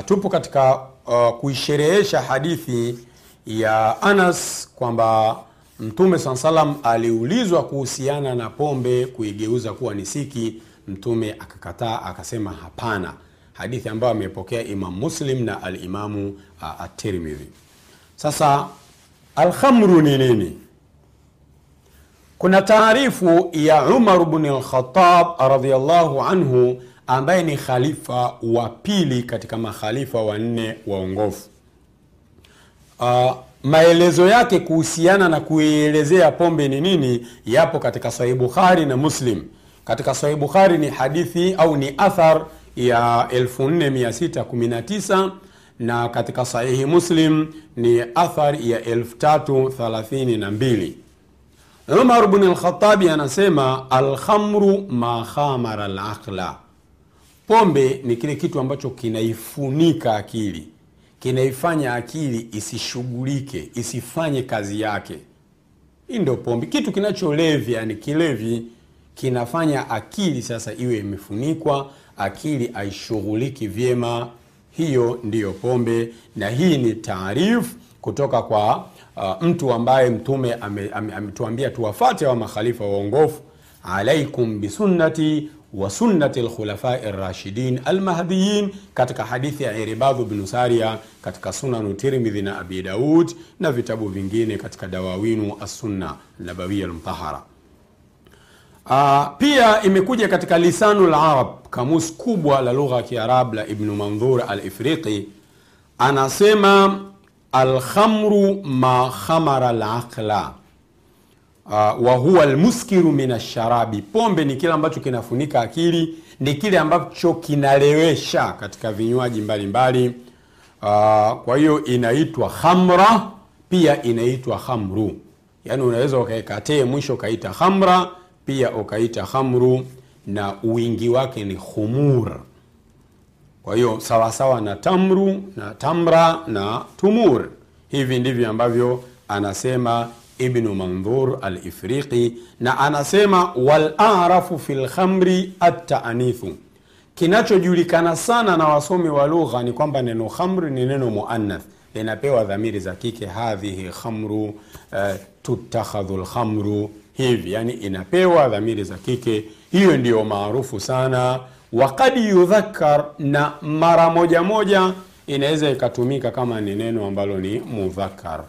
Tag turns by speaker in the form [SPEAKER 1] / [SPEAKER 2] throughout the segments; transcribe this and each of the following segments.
[SPEAKER 1] Uh, tupo katika uh, kuisherehesha hadithi ya Anas kwamba Mtume saa salam aliulizwa kuhusiana na pombe kuigeuza kuwa ni siki. Mtume akakataa akasema hapana, hadithi ambayo amepokea Imam Muslim na Alimamu uh, At-Tirmidhi. Sasa alkhamru ni nini? Kuna taarifu ya Umar Lkhatab radhiallahu anhu ambaye ni khalifa wa pili katika makhalifa wanne waongofu. Uh, maelezo yake kuhusiana na kuielezea pombe ni nini yapo katika Sahih Bukhari na Muslim. Katika Sahih Bukhari ni hadithi au ni athar ya 4619 na katika Sahihi Muslim ni athar ya 3032. Umar Alkhatabi anasema alkhamru ma khamara alaqla, pombe ni kile kitu ambacho kinaifunika akili, kinaifanya akili isishughulike, isifanye kazi yake. Hii ndio pombe, kitu kinacholevya, ni kilevi kinafanya akili sasa iwe imefunikwa, akili aishughuliki vyema. Hiyo ndiyo pombe, na hii ni taarifu kutoka kwa uh, mtu ambaye Mtume ametuambia ame, ame tuwafate wa makhalifa waongofu, alaikum bisunnati wa sunnati lkhulafai rashidin almahdiyin, katika hadithi ya Irbadhu bnu Saria katika Sunanu Tirmidhi na Abi Daud na vitabu vingine katika Dawawinu Assunna Nabawiya Lmtahara. Uh, pia imekuja katika Lisanu Larab, kamus kubwa la lugha ya Kiarab la Ibnu Mandhur Al-Ifriqi, anasema alkhamru ma khamara laqla uh, wa huwa min asharabi, pombe ni kile ambacho kinafunika akili, ni kile ambacho kinalewesha katika vinywaji mbalimbali. Uh, kwa hiyo inaitwa khamra, pia inaitwa khamru, yaani unaweza ukaekatee mwisho ukaita khamra pia ukaita khamru na wingi wake ni khumur. Kwa hiyo sawasawa na tamru na tamra na tumur. Hivi ndivyo ambavyo anasema Ibnu Mandhur Al-Ifriqi, na anasema walarafu fi lkhamri attaanithu, kinachojulikana sana na wasomi wa lugha ni kwamba neno khamri ni neno muannath, linapewa dhamiri za kike, hadhihi khamru, uh, tutakhadhu lkhamru hivi yani inapewa dhamiri za kike. Hiyo ndiyo maarufu sana. Wakad yudhakar, na mara moja moja inaweza ikatumika kama ni neno ambalo ni mudhakar.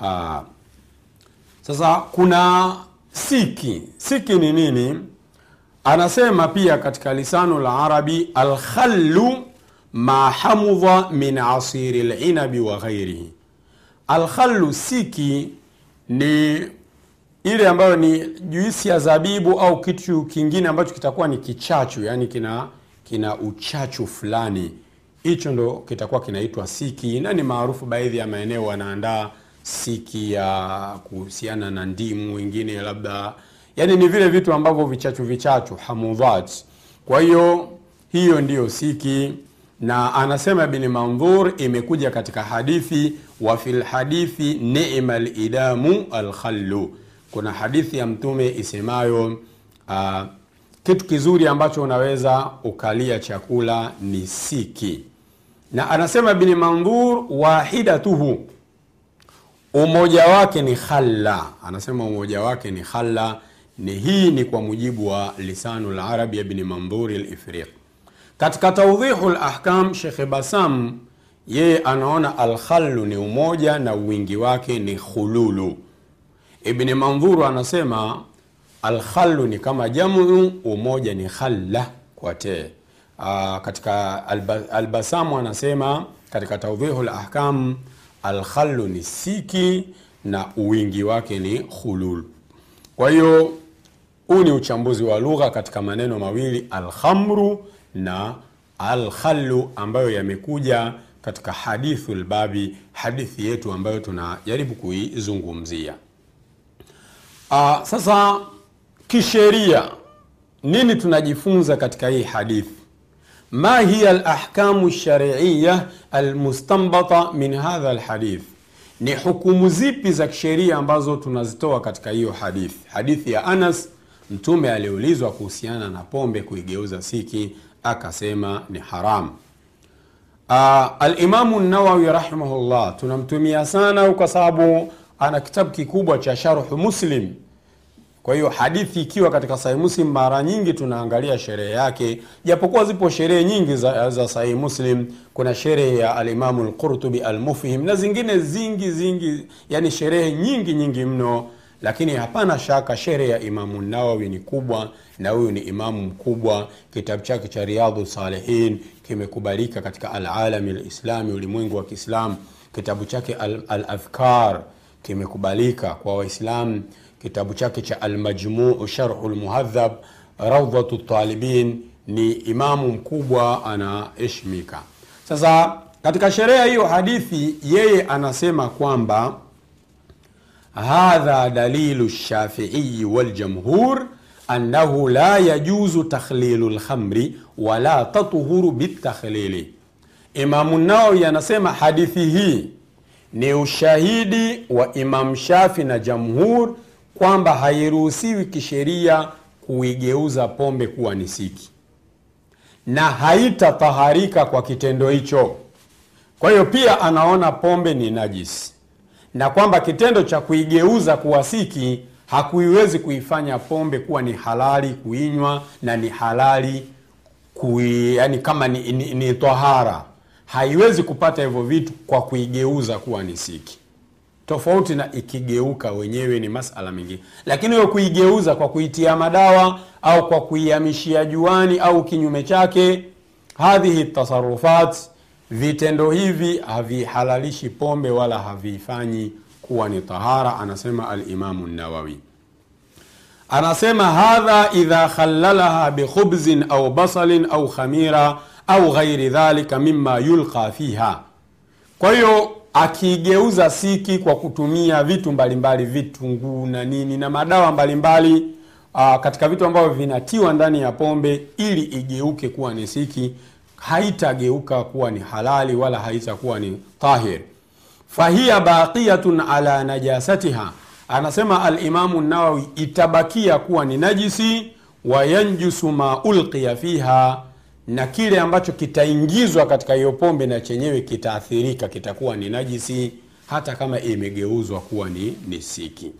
[SPEAKER 1] Aa, sasa kuna siki. Siki ni nini? Anasema pia katika lisanu la Arabi, alkhallu ma hamudha min asiri linabi wa ghairihi. Alkhallu, siki ni ile ambayo ni juisi ya zabibu au kitu kingine ambacho kitakuwa ni kichachu, yani kina kina uchachu fulani, hicho ndo kitakuwa kinaitwa siki, na ni maarufu. Baadhi ya maeneo wanaandaa siki ya kuhusiana na ndimu, wengine labda, yani ni vile vitu ambavyo vichachu vichachu, hamudhat. Kwa hiyo hiyo ndiyo siki, na anasema Ibn Mandhur, imekuja katika hadithi, wa fil ni'ma lidamu alkhallu kuna hadithi ya Mtume isemayo uh, kitu kizuri ambacho unaweza ukalia chakula ni siki, na anasema Ibn Mandhur, wahidatuhu, umoja wake ni khalla. Anasema umoja wake ni khalla, ni hii ni kwa mujibu wa lisanu larabi Ibn Mandhuri al-Ifriq. Katika Tawdhihu lahkam, Shekhe Basam yeye anaona alkhallu ni umoja na wingi wake ni khululu. Ibni Mandhuru anasema alkhallu ni kama jamu, umoja ni khalla kwa te. Katika Albasamu anasema katika Tawdhihu lahkam alkhallu ni siki na uwingi wake ni khulul. Kwa hiyo huu ni uchambuzi wa lugha katika maneno mawili alhamru na alkhallu ambayo yamekuja katika hadithu lbabi, hadithi yetu ambayo tunajaribu kuizungumzia. Uh, sasa kisheria nini tunajifunza katika hii hadithi? Ma hiya alahkamu lshariiya almustanbata min hadha alhadith, ni hukumu zipi za kisheria ambazo tunazitoa katika hiyo hadithi? Hadithi ya Anas, Mtume aliulizwa kuhusiana na pombe kuigeuza siki, akasema ni haramu. Uh, Alimamu Nawawi rahimahullah tunamtumia sana kwa sababu ana kitabu kikubwa cha Sharhu Muslim. Kwa hiyo hadithi ikiwa katika Sahihi Muslim, mara nyingi tunaangalia sherehe yake, japokuwa zipo sherehe nyingi za, za Sahihi Muslim. Kuna sherehe ya Alimamu Lqurtubi Almufhim na zingine zingi zingi, yani sherehe nyingi nyingi mno, lakini hapana shaka sherehe ya Imamu Nawawi ni kubwa, na huyu ni imamu mkubwa. Kitabu chake cha Riyadhu Salihin kimekubalika katika alalami lislami, ulimwengu wa Kiislamu. Kitabu chake Al-Adhkar kimekubalika kwa Waislamu. Kitabu chake cha Almajmuu Sharhu Lmuhadhab, Raudhatu Talibin, ni imamu mkubwa anaheshimika. Sasa katika sherehe hiyo hadithi, yeye anasema kwamba hadha dalilu Shafiiyi waljamhur annahu la yajuzu takhlilu lkhamri wala tatuhuru bitakhlili. Imamu Nawawi anasema hadithi hii ni ushahidi wa Imam Shafi na jamhur kwamba hairuhusiwi kisheria kuigeuza pombe kuwa ni siki na haitataharika kwa kitendo hicho. Kwa hiyo pia anaona pombe ni najisi na kwamba kitendo cha kuigeuza kuwa siki hakuiwezi kuifanya pombe kuwa ni halali kuinywa na ni halali kui, yani kama ni, ni, ni tahara. Haiwezi kupata hivyo vitu kwa kuigeuza kuwa ni siki, tofauti na ikigeuka wenyewe ni masala mengine. Lakini hiyo kuigeuza kwa kuitia madawa au kwa kuihamishia juani au kinyume chake, hadhihi tasarufat, vitendo hivi havihalalishi pombe wala havifanyi kuwa ni tahara. Anasema Alimamu Nawawi, anasema hadha idha khallalaha bikhubzin au basalin au khamira au ghairi dhalika mima yulqa fiha. Kwa hiyo akiigeuza siki kwa kutumia vitu mbalimbali, vitunguu na nini na madawa mbalimbali mbali, katika vitu ambavyo vinatiwa ndani ya pombe ili igeuke kuwa ni siki, haitageuka kuwa ni halali wala haitakuwa ni tahir. Fahiya baqiyatun ala najasatiha, anasema Alimamu Nawawi, itabakia kuwa ni najisi. Wayanjusu ma ulqiya fiha, na kile ambacho kitaingizwa katika hiyo pombe na chenyewe kitaathirika, kitakuwa ni najisi hata kama imegeuzwa kuwa ni siki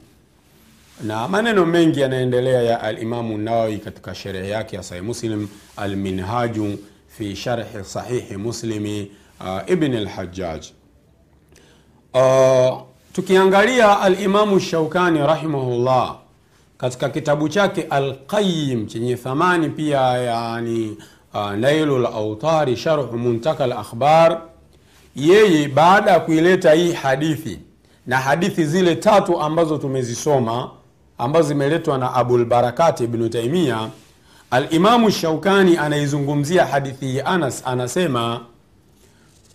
[SPEAKER 1] Na maneno mengi yanaendelea ya Alimamu Nawawi katika sherehe yake ya Sahih Muslim, Alminhaju fi sharhi sahihi Muslimi uh, Ibn Alhajjaj. Uh, tukiangalia Alimamu Shaukani rahimahullah katika kitabu chake Alqayim chenye thamani pia, yani Nailu Lautari sharhu Muntaka Lakhbar, yeye baada ya kuileta hii hadithi na hadithi zile tatu ambazo tumezisoma ambazo zimeletwa na Abulbarakati Ibnu Taimia, Alimamu Shaukani anaizungumzia hadithi hii. Anas, anasema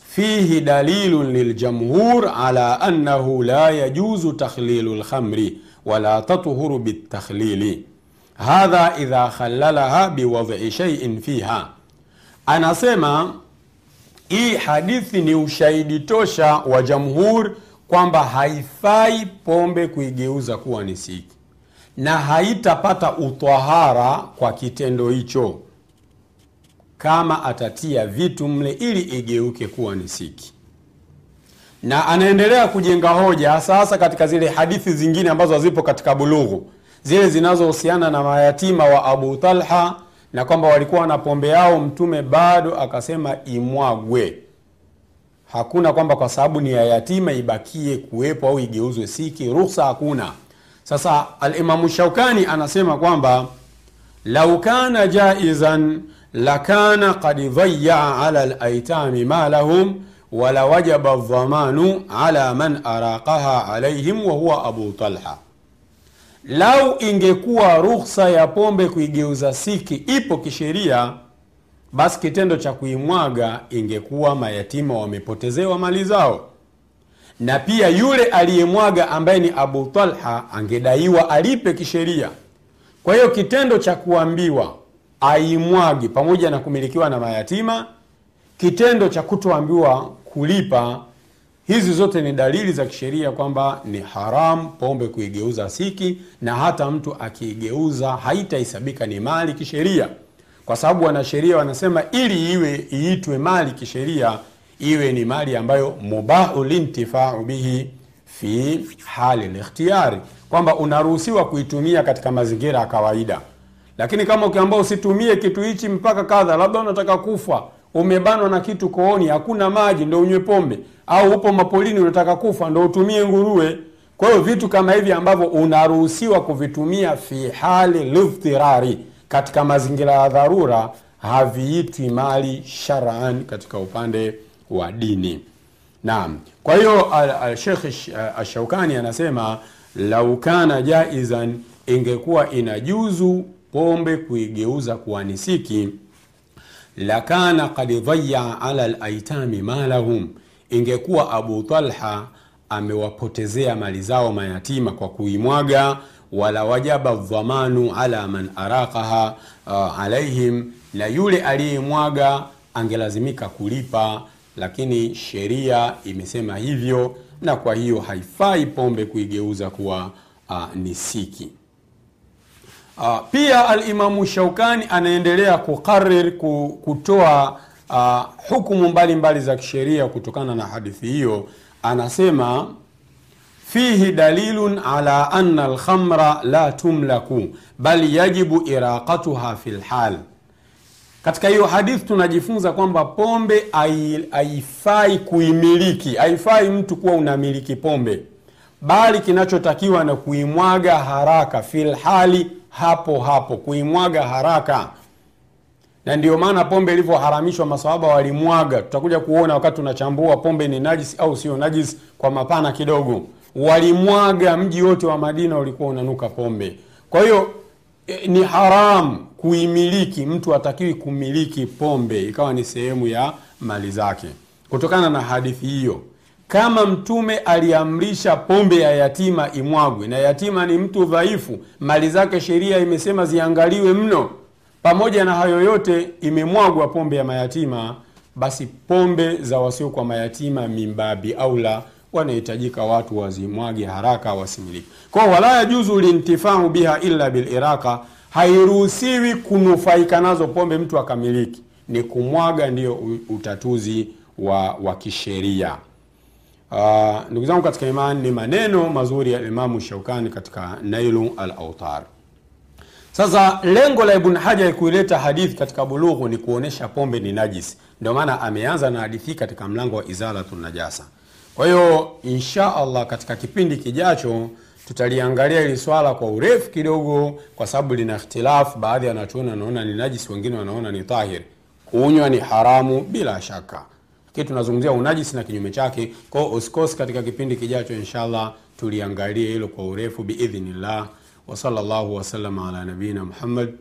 [SPEAKER 1] fihi dalilun liljamhur ala annahu la yajuzu takhlilu lkhamri wala tatuhuru bitakhlili hadha idha khalalaha biwadhi shaiin fiha. Anasema hii hadithi ni ushahidi tosha wa jamhur kwamba haifai pombe kuigeuza kuwa ni siki na haitapata utwahara kwa kitendo hicho kama atatia vitu mle ili igeuke kuwa ni siki. Na anaendelea kujenga hoja sasa katika zile hadithi zingine ambazo hazipo katika Bulughu, zile zinazohusiana na mayatima wa Abu Talha na kwamba walikuwa na pombe yao, Mtume bado akasema imwagwe. Hakuna kwamba kwa sababu ni ya yatima ibakie kuwepo au igeuzwe siki, ruhusa hakuna. Sasa Alimamu Shaukani anasema kwamba lau kana jaizan lakana kad dhayaa ala laitami malahum wala wajaba dhamanu ala man araqaha alaihim wa huwa Abu Talha. Lau ingekuwa rukhsa ya pombe kuigeuza siki ipo kisheria, basi kitendo cha kuimwaga ingekuwa mayatima wamepotezewa mali zao, na pia yule aliyemwaga ambaye ni Abu Talha angedaiwa alipe kisheria. Kwa hiyo kitendo cha kuambiwa aimwagi pamoja na kumilikiwa na mayatima, kitendo cha kutoambiwa kulipa, hizi zote ni dalili za kisheria kwamba ni haramu pombe kuigeuza siki, na hata mtu akiigeuza haitahesabika ni mali kisheria, kwa sababu wanasheria wanasema ili iwe iitwe mali kisheria iwe ni mali ambayo mubahu lintifau bihi fi hali likhtiyari, kwamba unaruhusiwa kuitumia katika mazingira ya kawaida. Lakini kama ukiambao usitumie kitu hichi mpaka kadha, labda unataka kufa, umebanwa na kitu kooni, hakuna maji, ndo unywe pombe, au upo mapolini unataka kufa, ndo utumie nguruwe. Kwa hiyo vitu kama hivi ambavyo unaruhusiwa kuvitumia fi hali lidhtirari, katika mazingira ya dharura, haviitwi mali shar'an katika upande wa dini. Naam, kwa hiyo Sheikh Ashaukani anasema lau kana jaizan, ingekuwa inajuzu pombe kuigeuza kuwa nisiki, lakana kad dhaya ala laitami malahum, ingekuwa Abu Talha amewapotezea mali zao mayatima kwa kuimwaga. Wala wajaba dhamanu ala man araqaha uh, alaihim, na yule aliyemwaga angelazimika kulipa lakini sheria imesema hivyo, na kwa hiyo haifai pombe kuigeuza kuwa uh, nisiki. Uh, pia Alimamu Shaukani anaendelea kukarir kutoa uh, hukumu mbalimbali mbali za kisheria kutokana na hadithi hiyo. Anasema fihi dalilun ala anna alkhamra la tumlaku bal yajibu iraqatuha fi lhal katika hiyo hadithi tunajifunza kwamba pombe haifai kuimiliki, haifai mtu kuwa unamiliki pombe, bali kinachotakiwa na kuimwaga haraka, filhali, hapo hapo, kuimwaga haraka. Na ndio maana pombe ilivyoharamishwa, masahaba walimwaga. Tutakuja kuona wakati tunachambua pombe ni najisi au sio najisi kwa mapana kidogo. Walimwaga, mji wote wa Madina ulikuwa unanuka pombe. Kwa hiyo ni haramu kuimiliki. Mtu hatakiwi kumiliki pombe ikawa ni sehemu ya mali zake, kutokana na hadithi hiyo. Kama Mtume aliamrisha pombe ya yatima imwagwe, na yatima ni mtu dhaifu, mali zake sheria imesema ziangaliwe mno, pamoja na hayo yote imemwagwa pombe ya mayatima, basi pombe za wasiokwa mayatima mimbabi aula wanahitajika watu wazimwage haraka, wasimiliki. kwao. wala yajuzu lintifau biha illa biliraqa, hairuhusiwi kunufaika nazo pombe mtu akamiliki, ni kumwaga ndiyo utatuzi wa, wa kisheria. Uh, ndugu zangu katika imani, ni maneno mazuri ya Imamu Shaukani katika Nailu al Autar. Sasa lengo la Ibn Hajar kuileta hadithi katika Bulughu ni kuonesha pombe ni najisi, ndio maana ameanza na hadithi katika mlango wa izalatu. Kwa hiyo insha Allah katika kipindi kijacho tutaliangalia hili swala kwa urefu kidogo, kwa sababu lina ikhtilafu. Baadhi ya wanachuoni wanaona ni najisi, wengine wanaona ni tahir. Kunywa ni haramu bila shaka, lakini tunazungumzia unajisi na kinyume chake. Kwa usikosi katika kipindi kijacho, inshallah tuliangalie hilo kwa urefu biidhnillah. Wa sallallahu wasalama ala nabiyina Muhammad,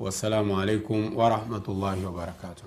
[SPEAKER 1] wassalamu alaikum warahmatullahi wabarakatuh.